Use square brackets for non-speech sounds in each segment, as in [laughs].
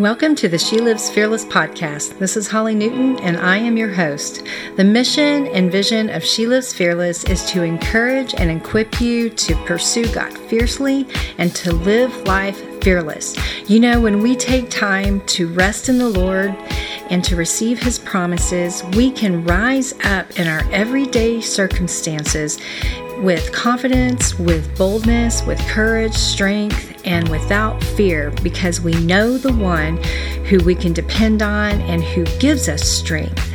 Welcome to the She Lives Fearless podcast. This is Holly Newton, and I am your host. The mission and vision of She Lives Fearless is to encourage and equip you to pursue God fiercely and to live life fearless. You know, when we take time to rest in the Lord and to receive His promises, we can rise up in our everyday circumstances with confidence, with boldness, with courage, strength, and without fear because we know the one who we can depend on and who gives us strength.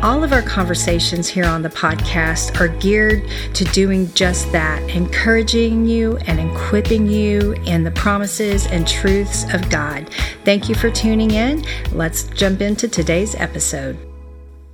All of our conversations here on the podcast are geared to doing just that, encouraging you and equipping you in the promises and truths of God. Thank you for tuning in. Let's jump into today's episode.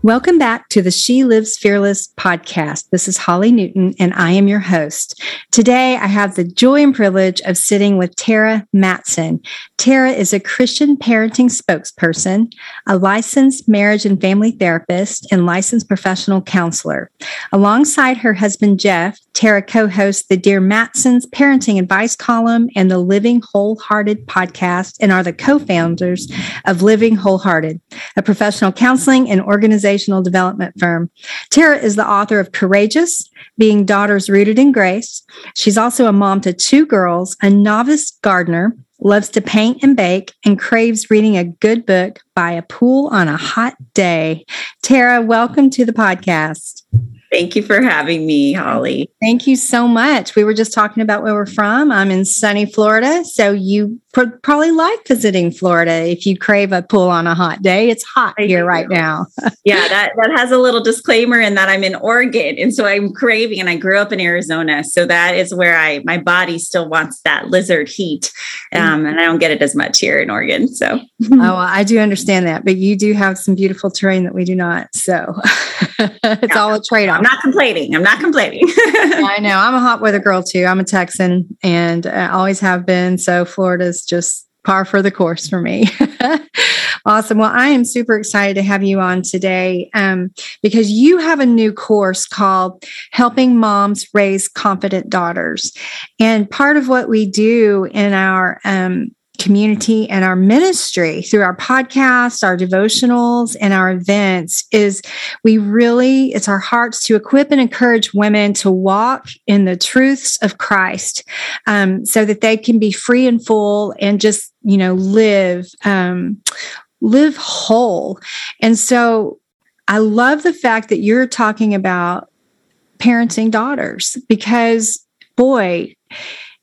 Welcome back to the She Lives Fearless podcast. This is Holly Newton, and I am your host. Today, I have the joy and privilege of sitting with Terra Mattson. Terra is a Christian parenting spokesperson, a licensed marriage and family therapist, and licensed professional counselor. Alongside her husband, Jeff, Terra co hosts the Dear Mattson's parenting advice column and the Living Wholehearted podcast, and are the co founders of Living Wholehearted, a professional counseling and organization organizational development firm. Terra is the author of Courageous, Being Daughters Rooted in Grace. She's also a mom to two girls, a novice gardener, loves to paint and bake, and craves reading a good book by a pool on a hot day. Terra, welcome to the podcast. Thank you for having me, Holly. Thank you so much. We were just talking about where we're from. I'm in sunny Florida. So you pr- probably like visiting Florida if you crave a pool on a hot day. It's hot I here do. right now. [laughs] yeah, that, that has a little disclaimer in that I'm in Oregon. And so I'm craving, and I grew up in Arizona. So that is where I, my body still wants that lizard heat. Um, and I don't get it as much here in Oregon. So, oh, [laughs] I do understand that. But you do have some beautiful terrain that we do not. So [laughs] it's all a trade off. I'm not complaining. I'm not complaining. I know. I'm a hot weather girl too. I'm a Texan and I always have been. So Florida's just par for the course for me. [laughs] awesome. Well, I am super excited to have you on today um, because you have a new course called Helping Moms Raise Confident Daughters. And part of what we do in our um, community and our ministry through our podcasts, our devotionals, and our events is we really, it's our hearts to equip and encourage women to walk in the truths of Christ um, so that they can be free and full and just, you know, live, um, live whole. And so I love the fact that you're talking about parenting daughters because boy,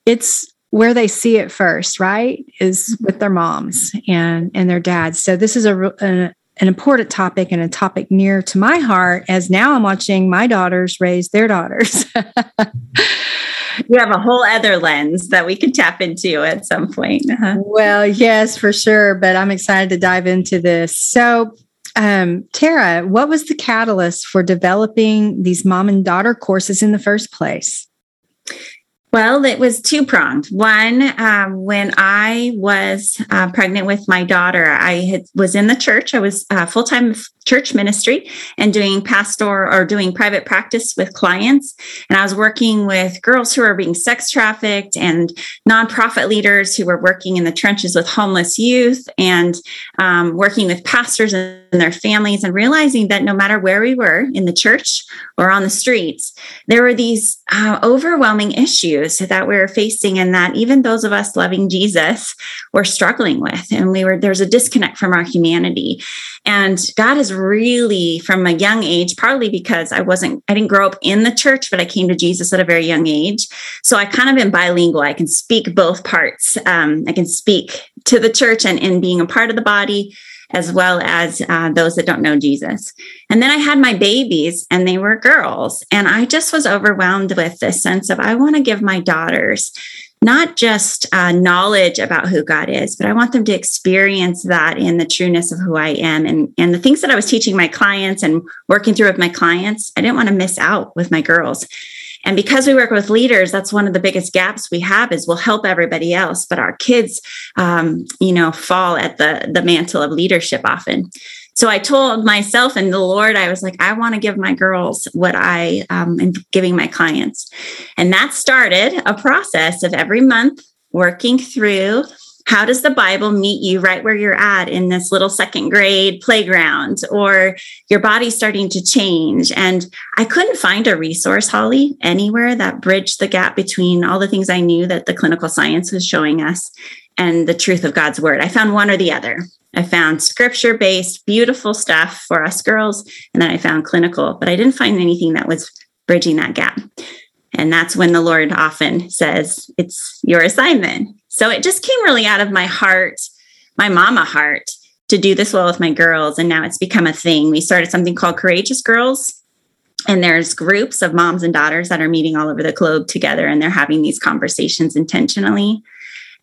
it's where they see it first, right, is with their moms and and their dads. So this is a, a an important topic and a topic near to my heart as now I'm watching my daughters raise their daughters. [laughs] you have a whole other lens that we could tap into at some point. Uh-huh. Well, yes, for sure. But I'm excited to dive into this. So, um, Terra, what was the catalyst for developing these mom and daughter courses in the first place? Well, it was two pronged. One, um, when I was uh, pregnant with my daughter, I had, was in the church. I was uh, full time church ministry and doing pastor or doing private practice with clients. And I was working with girls who are being sex trafficked and nonprofit leaders who were working in the trenches with homeless youth and um, working with pastors and their families and realizing that no matter where we were in the church or on the streets, there were these uh, overwhelming issues that we were facing and that even those of us loving Jesus were struggling with. And we were, there's a disconnect from our humanity. And God has really, from a young age, partly because I wasn't, I didn't grow up in the church, but I came to Jesus at a very young age. So I kind of am bilingual. I can speak both parts. Um, I can speak to the church and in being a part of the body, as well as uh, those that don't know Jesus. And then I had my babies, and they were girls. And I just was overwhelmed with this sense of I want to give my daughters not just uh, knowledge about who God is, but I want them to experience that in the trueness of who I am. And, and the things that I was teaching my clients and working through with my clients, I didn't want to miss out with my girls. And because we work with leaders, that's one of the biggest gaps we have is we'll help everybody else, but our kids, um, you know, fall at the, the mantle of leadership often. So I told myself and the Lord, I was like, I want to give my girls what I um, am giving my clients. And that started a process of every month working through how does the Bible meet you right where you're at in this little second grade playground or your body starting to change? And I couldn't find a resource, Holly, anywhere that bridged the gap between all the things I knew that the clinical science was showing us and the truth of God's word. I found one or the other. I found scripture based, beautiful stuff for us girls. And then I found clinical, but I didn't find anything that was bridging that gap. And that's when the Lord often says, It's your assignment. So it just came really out of my heart, my mama heart, to do this well with my girls. And now it's become a thing. We started something called Courageous Girls. And there's groups of moms and daughters that are meeting all over the globe together and they're having these conversations intentionally.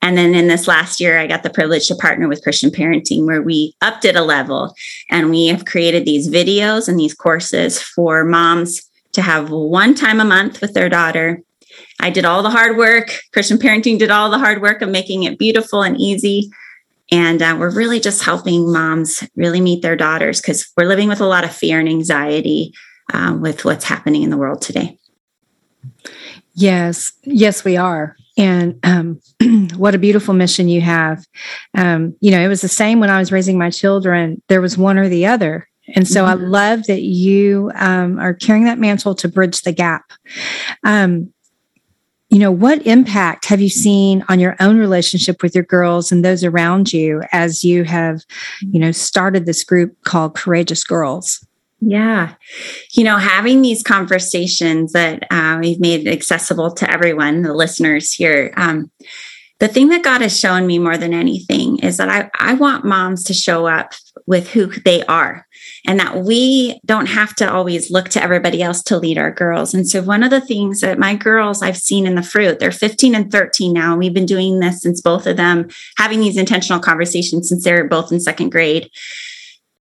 And then in this last year, I got the privilege to partner with Christian Parenting, where we upped it a level and we have created these videos and these courses for moms to have one time a month with their daughter. I did all the hard work. Christian Parenting did all the hard work of making it beautiful and easy. And uh, we're really just helping moms really meet their daughters because we're living with a lot of fear and anxiety uh, with what's happening in the world today. Yes, yes, we are. And um, [clears throat] what a beautiful mission you have. Um, you know, it was the same when I was raising my children. There was one or the other. And so mm-hmm. I love that you um, are carrying that mantle to bridge the gap. Um, you know, what impact have you seen on your own relationship with your girls and those around you as you have, you know, started this group called Courageous Girls? Yeah. You know, having these conversations that uh, we've made accessible to everyone, the listeners here, um, the thing that God has shown me more than anything is that I, I want moms to show up with who they are and that we don't have to always look to everybody else to lead our girls. And so, one of the things that my girls I've seen in the fruit, they're 15 and 13 now. And we've been doing this since both of them having these intentional conversations since they're both in second grade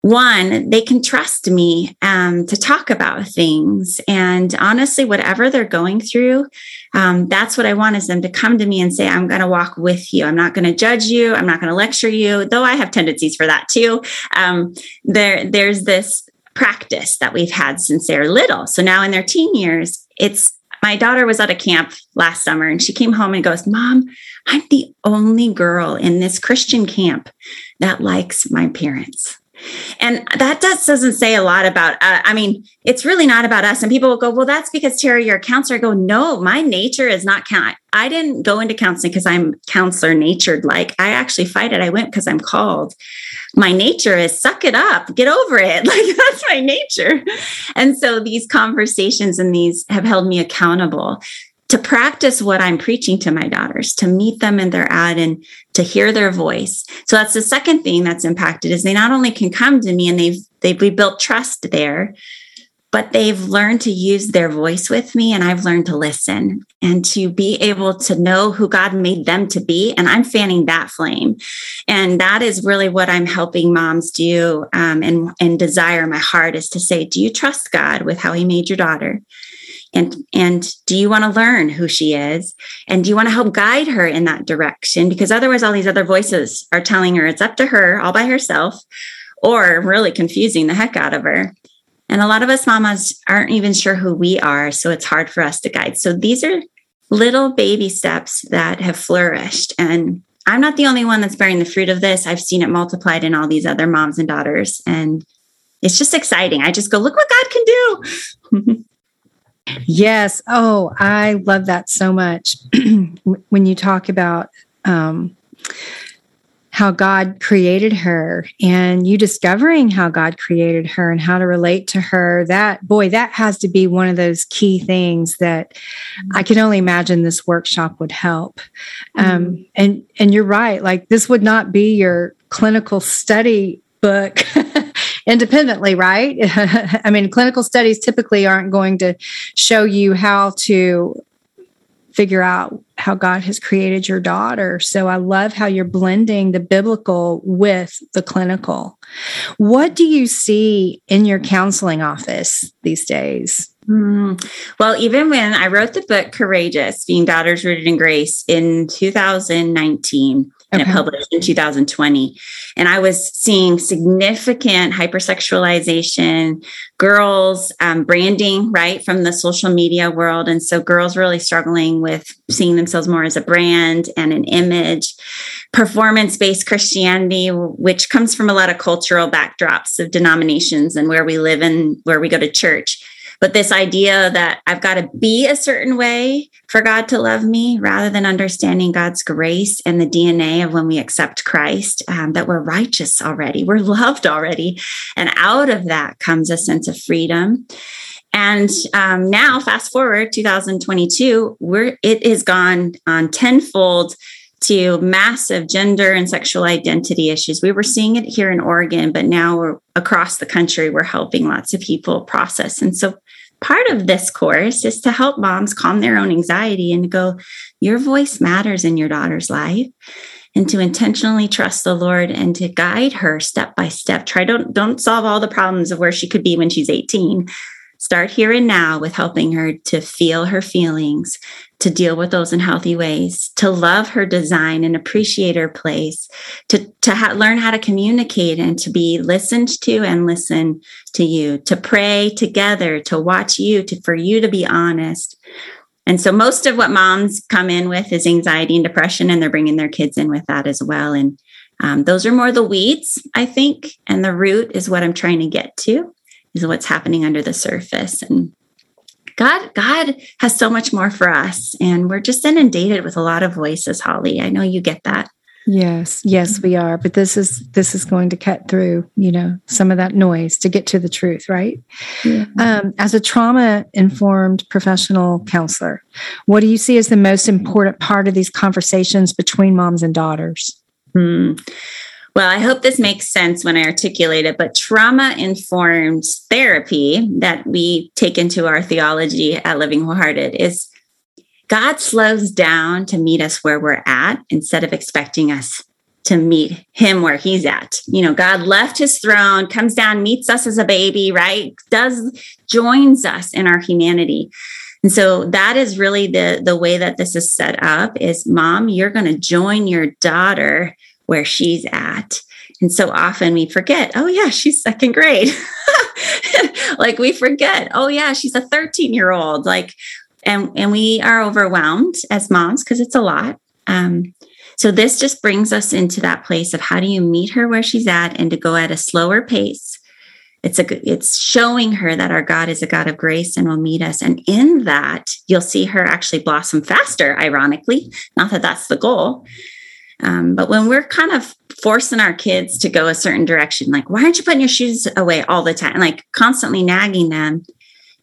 one, they can trust me um, to talk about things. And honestly, whatever they're going through, um, that's what I want is them to come to me and say, I'm going to walk with you. I'm not going to judge you. I'm not going to lecture you, though I have tendencies for that too. Um, there, there's this practice that we've had since they're little. So now in their teen years, it's my daughter was at a camp last summer and she came home and goes, Mom, I'm the only girl in this Christian camp that likes my parents. And that does, doesn't say a lot about, uh, I mean, it's really not about us. And people will go, well, that's because Terra, you're a counselor. I go, no, my nature is not count. I didn't go into counseling because I'm counselor natured. Like I actually fight it. I went because I'm called. My nature is suck it up, get over it. [laughs] Like that's my nature. And so these conversations and these have held me accountable to practice what I'm preaching to my daughters, to meet them in their ad and to hear their voice. So that's the second thing that's impacted is they not only can come to me and they've they've rebuilt trust there, but they've learned to use their voice with me and I've learned to listen and to be able to know who God made them to be. And I'm fanning that flame. And that is really what I'm helping moms do um, and, and desire my heart is to say, do you trust God with how he made your daughter? And and do you want to learn who she is? And do you want to help guide her in that direction? Because otherwise all these other voices are telling her it's up to her all by herself or really confusing the heck out of her. And a lot of us mamas aren't even sure who we are so it's hard for us to guide. So these are little baby steps that have flourished. And i'm not the only one that's bearing the fruit of this. I've seen it multiplied in all these other moms and daughters. And it's just exciting. I just go look what god can do [laughs] Yes. Oh, I love that so much. [clears throat] when you talk about um, how God created her and you discovering how God created her and how to relate to her, that boy, that has to be one of those key things that I can only imagine this workshop would help. Um, mm-hmm. Um, and and you're right. Like this would not be your clinical study book [laughs] independently, right? [laughs] I mean, clinical studies typically aren't going to show you how to figure out how God has created your daughter. So I love how you're blending the biblical with the clinical. What do you see in your counseling office these days? Mm. Well, even when I wrote the book Courageous, Being Daughters Rooted in Grace in 2019, and okay. it published in 2020. And I was seeing significant hypersexualization, girls um, branding, right, from the social media world. And so girls really struggling with seeing themselves more as a brand and an image, performance based Christianity, which comes from a lot of cultural backdrops of denominations and where we live and where we go to church but this idea that I've got to be a certain way for God to love me rather than understanding God's grace and the DNA of when we accept Christ, um, that we're righteous already, we're [laughs] loved already. And out of that comes a sense of freedom. And um, now, fast forward 2022, we're it has gone on tenfold to massive gender and sexual identity issues. We were seeing it here in Oregon, but now we're across the country. We're helping lots of people process. And so part of this course is to help moms calm their own anxiety and go, your voice matters in your daughter's life. And to intentionally trust the Lord and to guide her step by step. Try don't don't solve all the problems of where she could be when she's 18, Start here and now with helping her to feel her feelings, to deal with those in healthy ways, to love her design and appreciate her place, to, to ha- learn how to communicate and to be listened to and listen to you, to pray together, to watch you, to, for you to be honest. And so most of what moms come in with is anxiety and depression, and they're bringing their kids in with that as well. And um, those are more the weeds, I think, and the root is what I'm trying to get to is what's happening under the surface and God, God has so much more for us. And we're just inundated with a lot of voices, Holly. I know you get that. Yes, yes, we are. But this is this is going to cut through, you know, some of that noise to get to the truth, right? Yeah. Um, as a trauma informed professional counselor, what do you see as the most important part of these conversations between moms and daughters? Hmm. Well, I hope this makes sense when I articulate it, but trauma informed therapy that we take into our theology at Living Wholehearted is God slows down to meet us where we're at instead of expecting us to meet him where he's at. You know, God left his throne, comes down, meets us as a baby, right? Does joins us in our humanity. And so that is really the the way that this is set up is mom, you're going to join your daughter where she's at. And so often we forget, oh, yeah, she's second grade. [laughs] like we forget, oh, yeah, she's a 13 year old. Like, and, and we are overwhelmed as moms because it's a lot. Um, so this just brings us into that place of how do you meet her where she's at and to go at a slower pace. It's a it's showing her that our God is a God of grace and will meet us. And in that, you'll see her actually blossom faster, ironically. Not that that's the goal, um, but when we're kind of forcing our kids to go a certain direction, like, why aren't you putting your shoes away all the time? Like constantly nagging them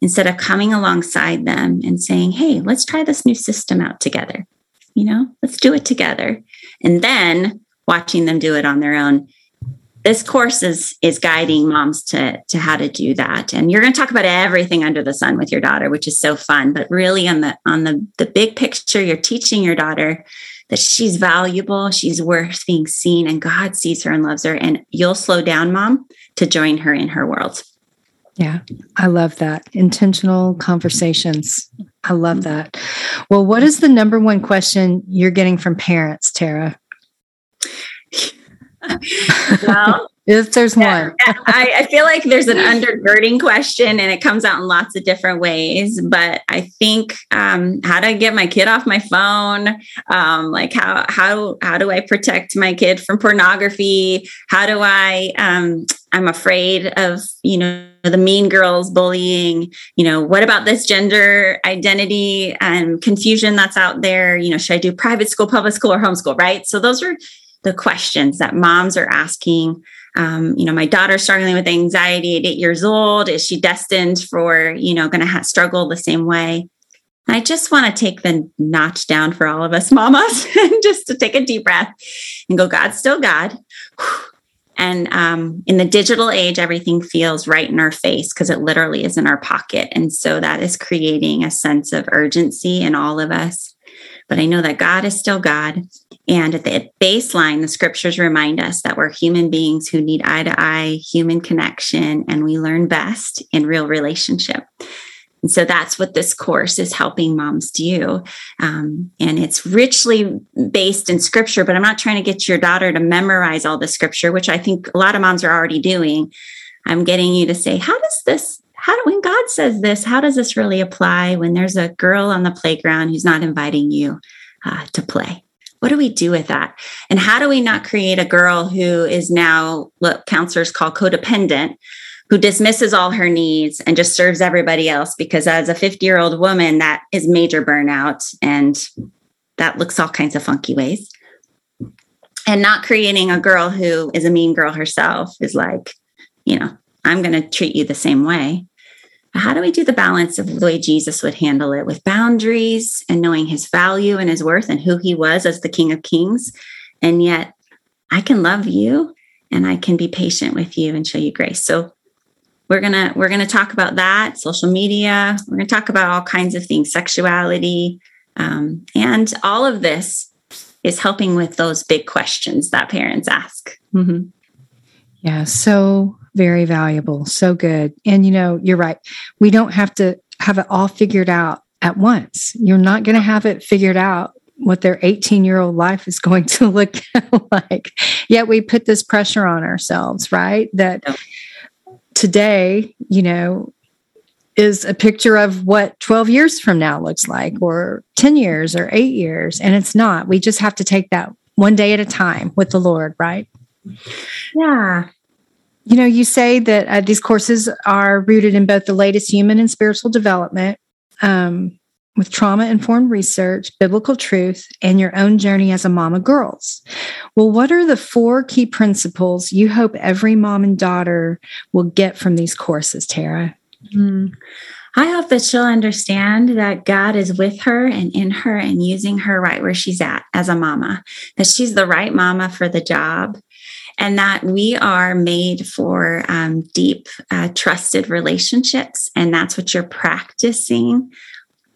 instead of coming alongside them and saying, hey, let's try this new system out together. You know, let's do it together. And then watching them do it on their own. This course is is guiding moms to to how to do that. And you're going to talk about everything under the sun with your daughter, which is so fun. But really on the on the the big picture, you're teaching your daughter that she's valuable, she's worth being seen, and God sees her and loves her. And you'll slow down, mom, to join her in her world. Yeah, I love that. Intentional conversations. I love mm-hmm. that. Well, what is the number one question you're getting from parents, Terra? [laughs] well, if there's one. I, I, feel like there's an undergirding question and it comes out in lots of different ways. But I think um, how do I get my kid off my phone? Um, like how how how do I protect my kid from pornography? How do I um, I'm afraid of, you know, the mean girls bullying, you know, what about this gender identity and confusion that's out there? You know, should I do private school, public school, or homeschool? Right. So those are the questions that moms are asking um, you know, my daughter's struggling with anxiety at eight years old. Is she destined for, you know, going to ha- struggle the same way? I just want to take the notch down for all of us [laughs] mamas and just to take a deep breath and go, God's still God. [sighs] And um, in the digital age, everything feels right in our face because it literally is in our pocket. And so that is creating a sense of urgency in all of us. But I know that God is still God. And at the baseline, the scriptures remind us that we're human beings who need eye to eye human connection, and we learn best in real relationship. And so that's what this course is helping moms do. Um, and it's richly based in scripture, but I'm not trying to get your daughter to memorize all the scripture, which I think a lot of moms are already doing. I'm getting you to say, how does this, how do, when God says this, how does this really apply when there's a girl on the playground who's not inviting you uh, to play? What do we do with that? And how do we not create a girl who is now what counselors call codependent, who dismisses all her needs and just serves everybody else because as a 50 year old woman that is major burnout and that looks all kinds of funky ways and not creating a girl who is a mean girl herself is like you know i'm going to treat you the same way how do we do the balance of the way jesus would handle it with boundaries and knowing his value and his worth and who he was as the king of kings? And yet i can love you and i can be patient with you and show you grace. So we're gonna we're gonna talk about that social media. We're gonna talk about all kinds of things sexuality. Um, and all of this is helping with those big questions that parents ask. Mm-hmm. yeah so very valuable so good and you know you're right we don't have to have it all figured out at once you're not going to have it figured out what their 18 year old life is [laughs] going to look [laughs] like yet we put this pressure on ourselves right that today, you know, is a picture of what 12 years from now looks like, or 10 years, or eight years. And it's not. We just have to take that one day at a time with the Lord, right? Yeah. You know, you say that uh, these courses are rooted in both the latest human and spiritual development. Um, with trauma informed research, biblical truth, and your own journey as a of girls. Well, what are the four key principles you hope every mom and daughter will get from these courses, Terra? Mm. I hope that she'll understand that God is with her and in her and using her right where she's at as a mama, that she's the right mama for the job, and that we are made for um, deep, uh, trusted relationships. And that's what you're practicing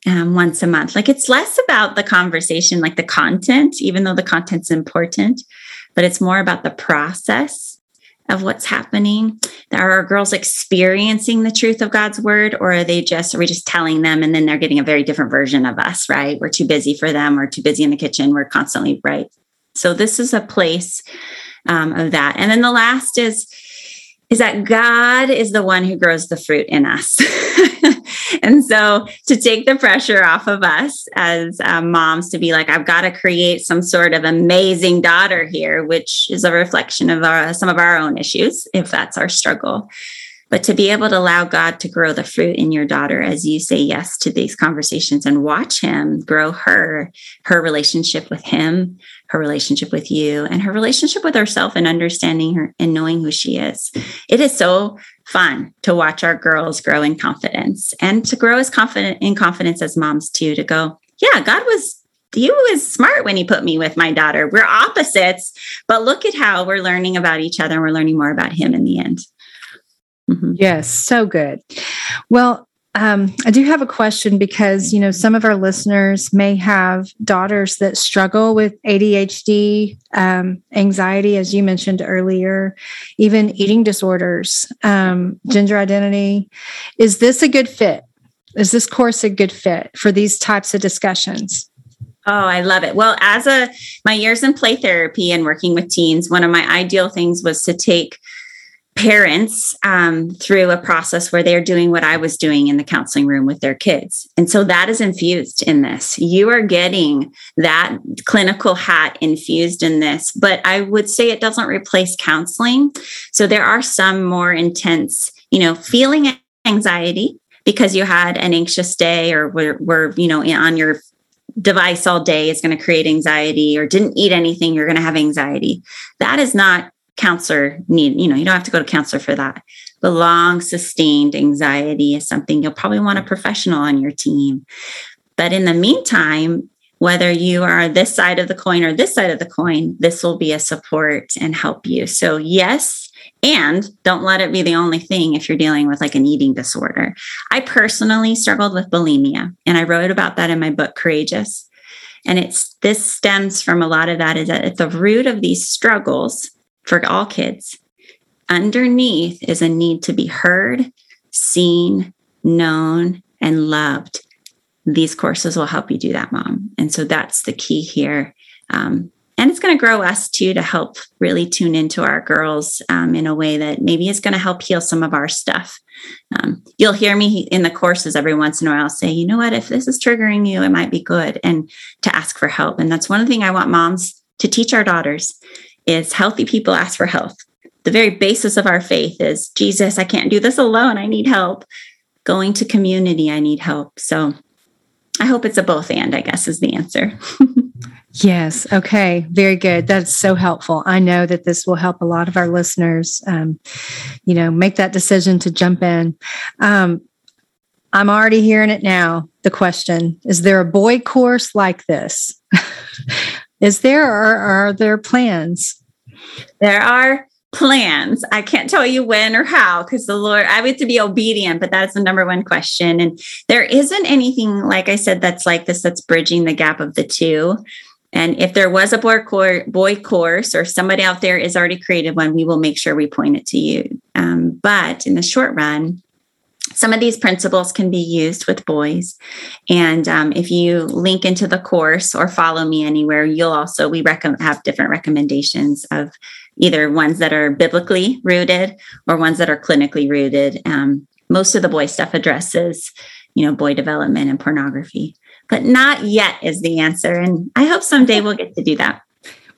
um, once a month. Like it's less about the conversation, like the content, even though the content's important, but it's more about the process of what's happening. Are our girls experiencing the truth of God's word, or are they just, are we just telling them and then they're getting a very different version of us, right? We're too busy for them. We're too busy in the kitchen. We're constantly, right? So this is a place um, of that. And then the last is, is that God is the one who grows the fruit in us. [laughs] and so to take the pressure off of us as um, moms to be like, I've got to create some sort of amazing daughter here, which is a reflection of our, some of our own issues, if that's our struggle. But to be able to allow God to grow the fruit in your daughter as you say yes to these conversations and watch Him grow her, her relationship with Him, her relationship with you, and her relationship with herself and understanding her and knowing who she is. It is so fun to watch our girls grow in confidence and to grow as confident in confidence as moms too, to go, yeah, God was he was smart when he put me with my daughter. We're opposites, but look at how we're learning about each other and we're learning more about him in the end. Mm-hmm. Yes, so good. Well, um, I do have a question because you know some of our listeners may have daughters that struggle with ADHD, um, anxiety, as you mentioned earlier, even eating disorders, um, gender identity. Is this a good fit? Is this course a good fit for these types of discussions? Oh, I love it. Well, as a my years in play therapy and working with teens, one of my ideal things was to take parents um, through a process where they're doing what I was doing in the counseling room with their kids. And so that is infused in this. You are getting that clinical hat infused in this, but I would say it doesn't replace counseling. So there are some more intense, you know, feeling anxiety because you had an anxious day or were, were you know, on your device all day is going to create anxiety or didn't eat anything, you're going to have anxiety. That is not counselor need, you know, you don't have to go to counselor for that. The long sustained anxiety is something you'll probably want a mm-hmm. professional on your team. But in the meantime, whether you are this side of the coin or this side of the coin, this will be a support and help you. So, yes, and don't let it be the only thing if you're dealing with like an eating disorder. I personally struggled with bulimia, and I wrote about that in my book, Courageous. And it's this stems from a lot of that is that at the root of these struggles for all kids. Underneath is a need to be heard, seen, known, and loved, these courses will help you do that, mom. And so that's the key here. Um, and it's going to grow us too to help really tune into our girls um, in a way that maybe is going to help heal some of our stuff. Um, you'll hear me in the courses every once in a while say, you know what, if this is triggering you, it might be good, and to ask for help. And that's one things I want moms to teach our daughters is healthy people ask for health. The very basis of our faith is Jesus, I can't do this alone. I need help. Going to community, I need help. So I hope it's a both and, I guess, is the answer. [laughs] yes. Okay. Very good. That's so helpful. I know that this will help a lot of our listeners, um, you know, make that decision to jump in. Um, I'm already hearing it now. The question is there a boy course like this? [laughs] is there or are there plans? There are plans. I can't tell you when or how because the Lord, I have to be obedient, but that's the number one question. And there isn't anything, like I said, that's like this, that's bridging the gap of the two. And if there was a boy course or somebody out there is already created one, we will make sure we point it to you. Um, but in the short run, some of these principles can be used with boys. And um, if you link into the course or follow me anywhere, you'll also, we rec- have different recommendations of either ones that are biblically rooted or ones that are clinically rooted. Um, most of the boy stuff addresses, you know, boy development and pornography, but not yet is the answer. And I hope someday we'll get to do that.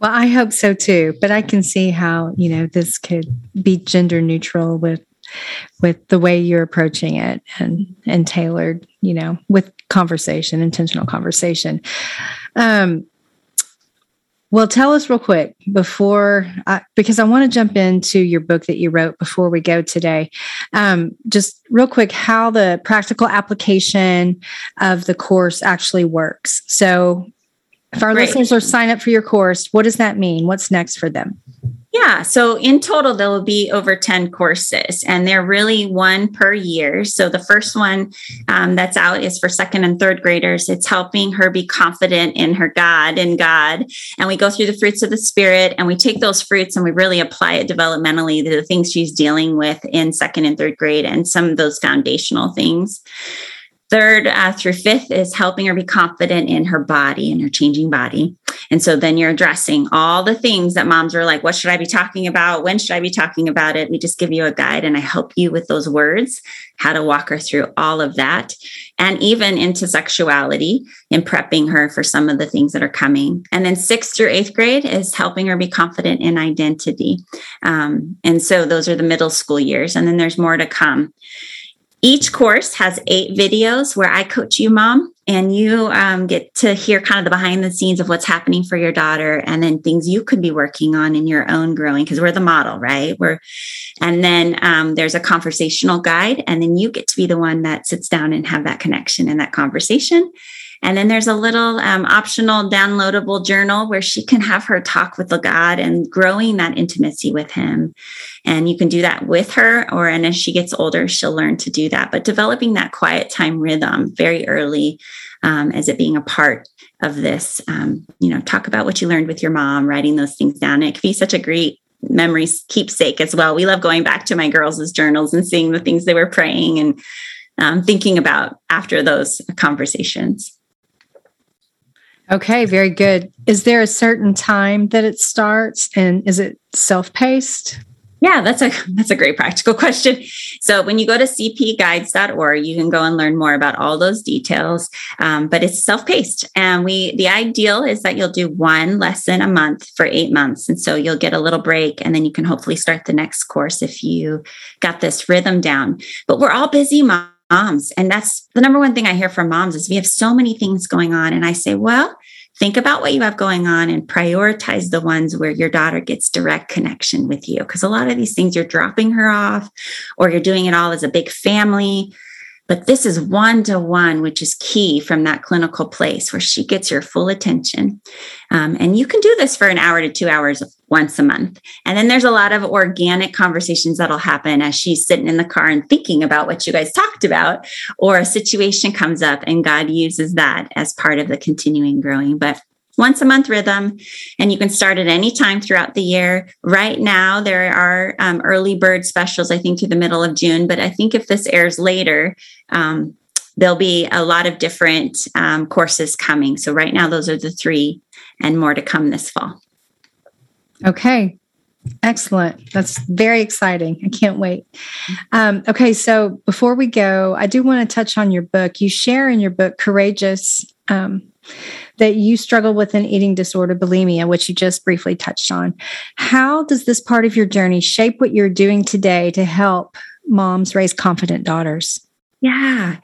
Well, I hope so too. But I can see how, you know, this could be gender neutral with with the way you're approaching it and and tailored, you know, with conversation, intentional conversation. Um well, tell us real quick before, I, because I want to jump into your book that you wrote before we go today. Um, just real quick, how the practical application of the course actually works. So, if our Great. listeners are sign up for your course, what does that mean? What's next for them? Yeah. So in total, there will be over 10 courses, and they're really one per year. So the first one um, that's out is for second and third graders. It's helping her be confident in her God and God. And we go through the fruits of the Spirit, and we take those fruits and we really apply it developmentally to the things she's dealing with in second and third grade and some of those foundational things. Third uh, through fifth is helping her be confident in her body and her changing body. And so then you're addressing all the things that moms are like, what should I be talking about? When should I be talking about it? We just give you a guide and I help you with those words, how to walk her through all of that, and even into sexuality in prepping her for some of the things that are coming. And then sixth through eighth grade is helping her be confident in identity. Um, and so those are the middle school years. And then there's more to come. Each course has eight videos where I coach you, mom, and you um, get to hear kind of the behind the scenes of what's happening for your daughter and then things you could be working on in your own growing because we're the model, right? We're, and then um, there's a conversational guide, and then you get to be the one that sits down and have that connection and that conversation. And then there's a little um, optional downloadable journal where she can have her talk with the God and growing that intimacy with Him. And you can do that with her, or and as she gets older, she'll learn to do that. But developing that quiet time rhythm very early um, as it being a part of this, um, you know, talk about what you learned with your mom, writing those things down. It can be such a great memories keepsake as well. We love going back to my girls' journals and seeing the things they were praying and um, thinking about after those conversations. Okay, very good. Is there a certain time that it starts and is it self-paced? Yeah, that's a that's a great practical question. So when you go to cpguides.org, you can go and learn more about all those details. Um, but it's self-paced, and we the ideal is that you'll do one lesson a month for eight months, and so you'll get a little break, and then you can hopefully start the next course if you got this rhythm down. But we're all busy moms moms. And that's the number one thing I hear from moms is we have so many things going on. And I say, well, think about what you have going on and prioritize the ones where your daughter gets direct connection with you. Because a lot of these things you're dropping her off or you're doing it all as a big family. But this is one to one, which is key from that clinical place where she gets your full attention. Um, and you can do this for an hour to two hours once a month. And then there's a lot of organic conversations that'll happen as she's sitting in the car and thinking about what you guys talked about, or a situation comes up and God uses that as part of the continuing growing. But once a month rhythm, and you can start at any time throughout the year. Right now, there are um, early bird specials, I think, through the middle of June. But I think if this airs later, um, there'll be a lot of different um, courses coming. So, right now, those are the three, and more to come this fall. Okay. Excellent. That's very exciting. I can't wait. Um, okay. So, before we go, I do want to touch on your book. You share in your book, Courageous. Um, that you struggle with an eating disorder, bulimia, which you just briefly touched on. How does this part of your journey shape what you're doing today to help moms raise confident daughters? Yeah.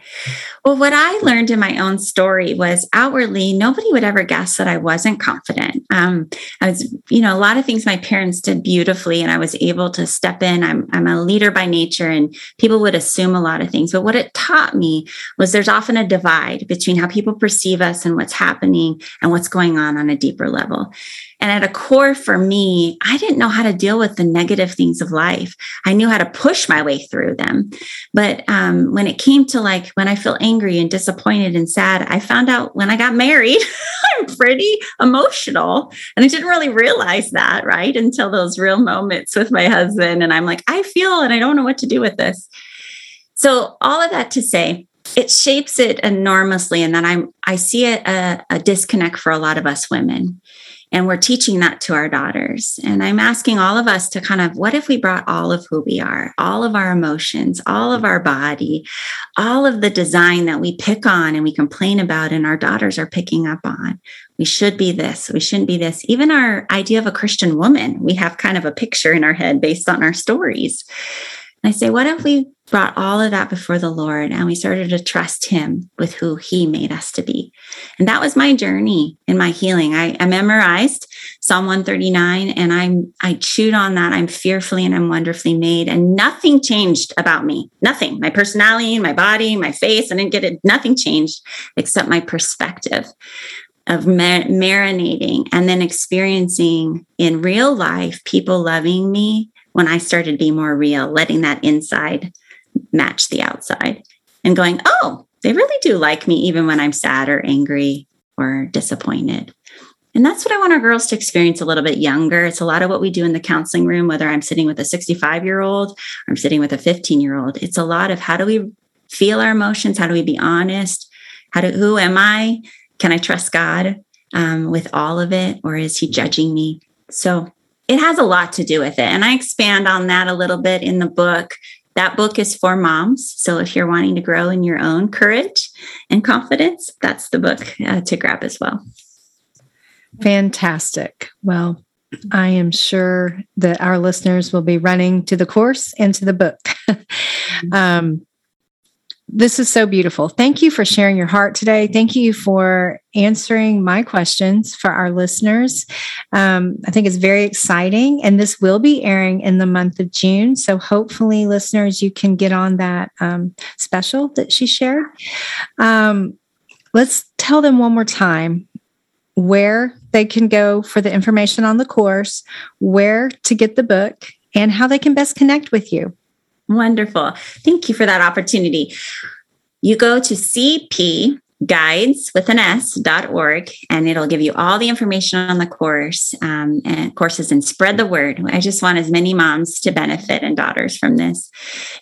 Well, what I learned in my own story was outwardly, nobody would ever guess that I wasn't confident. Um, I was, you know, a lot of things my parents did beautifully, and I was able to step in. I'm, I'm a leader by nature, and people would assume a lot of things. But what it taught me was there's often a divide between how people perceive us and what's happening and what's going on on a deeper level. And at a core for me, I didn't know how to deal with the negative things of life. I knew how to push my way through them. But um, when it came to like when I feel angry and disappointed and sad, I found out when I got married, [laughs] I'm pretty emotional. And I didn't really realize that, right? Until those real moments with my husband. And I'm like, I feel and I don't know what to do with this. So, all of that to say, it shapes it enormously. And then I'm, I see a, a, a disconnect for a lot of us women and we're teaching that to our daughters. And I'm asking all of us to kind of what if we brought all of who we are, all of our emotions, all of our body, all of the design that we pick on and we complain about, and our daughters are picking up on? We should be this, we shouldn't be this. Even our idea of a Christian woman, we have kind of a picture in our head based on our stories. I say, what if we brought all of that before the Lord and we started to trust Him with who He made us to be? And that was my journey in my healing. I, I memorized Psalm 139 and I'm I chewed on that. I'm fearfully and I'm wonderfully made. And nothing changed about me. Nothing. My personality, my body, my face, I didn't get it. Nothing changed except my perspective of mar- marinating and then experiencing in real life people loving me when I started to be more real, letting that inside match the outside and going, oh, they really do like me, even when I'm sad or angry or disappointed. And that's what I want our girls to experience a little bit younger. It's a lot of what we do in the counseling room, whether I'm sitting with a 65 year old I'm sitting with a 15 year old. It's a lot of how do we feel our emotions? How do we be honest? How do, who am I? Can I trust God um, with all of it? Or is he judging me? So it has a lot to do with it. And I expand on that a little bit in the book. That book is for moms. So if you're wanting to grow in your own courage and confidence, that's the book uh, to grab as well. Fantastic. Well, I am sure that our listeners will be running to the course and to the book. [laughs] um, this is so beautiful. Thank you for sharing your heart today. Thank you for answering my questions for our listeners. Um, I think it's very exciting, and this will be airing in the month of June. So, hopefully, listeners, you can get on that um, special that she shared. Um, let's tell them one more time where they can go for the information on the course, where to get the book, and how they can best connect with you. Wonderful. Thank you for that opportunity. You go to CP guides with an s dot org and it'll give you all the information on the course um, and courses and spread the word. I just want as many moms to benefit and daughters from this.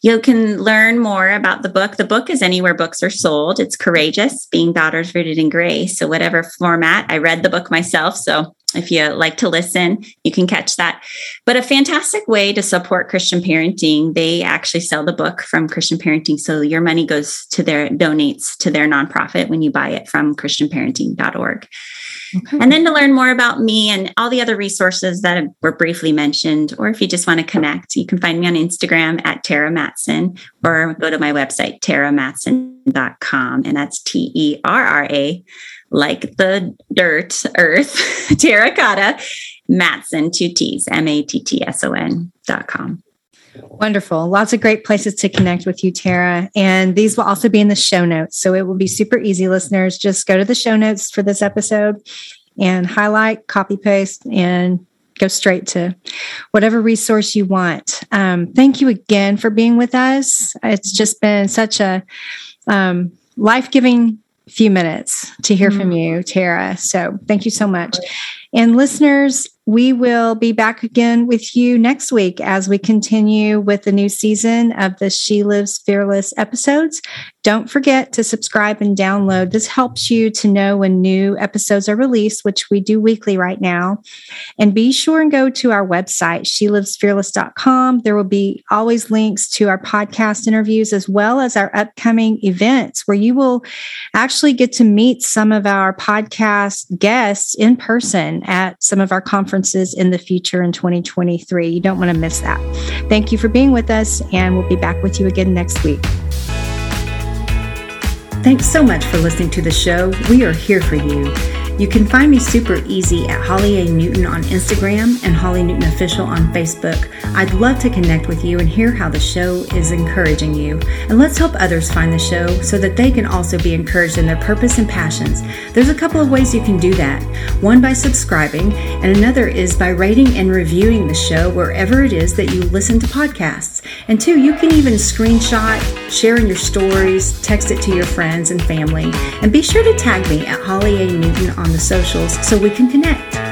You can learn more about the book. The book is anywhere books are sold. It's courageous being daughters rooted in grace. So whatever format i read the book myself so if you like to listen, you can catch that. But a fantastic way to support Christian parenting, they actually sell the book from Christian Parenting. So your money goes to their donates to their nonprofit when you buy it from christianparenting.org. Okay. And then to learn more about me and all the other resources that were briefly mentioned, or if you just want to connect, you can find me on Instagram at Terra Mattson or go to my website, terramattson.com. And that's T E R R A like the dirt, earth, [laughs] terracotta, Mattson, two T's, M A T T S O N dot com. Wonderful. Lots of great places to connect with you, Terra. And these will also be in the show notes. So it will be super easy, listeners. Just go to the show notes for this episode and highlight, copy paste, and go straight to whatever resource you want. Um, thank you again for being with us. It's just been such a um, life giving few minutes to hear mm-hmm. from you, Terra. So thank you so much. And listeners, we will be back again with you next week as we continue with the new season of the She Lives Fearless episodes. Don't forget to subscribe and download. This helps you to know when new episodes are released, which we do weekly right now. And be sure and go to our website, shelivesfearless.com. There will be always links to our podcast interviews as well as our upcoming events where you will actually get to meet some of our podcast guests in person at some of our conferences in the future in 2023. You don't want to miss that. Thank you for being with us, and we'll be back with you again next week. Thanks so much for listening to the show. We are here for you. You can find me super easy at Holly A. Newton on Instagram and Holly Newton Official on Facebook. I'd love to connect with you and hear how the show is encouraging you. And let's help others find the show so that they can also be encouraged in their purpose and passions. There's a couple of ways you can do that. One by subscribing, and another is by rating and reviewing the show wherever it is that you listen to And two, you can even screenshot, share in your stories, text it to your friends and family. And be sure to tag me at Holly A. Newton on the socials so we can connect.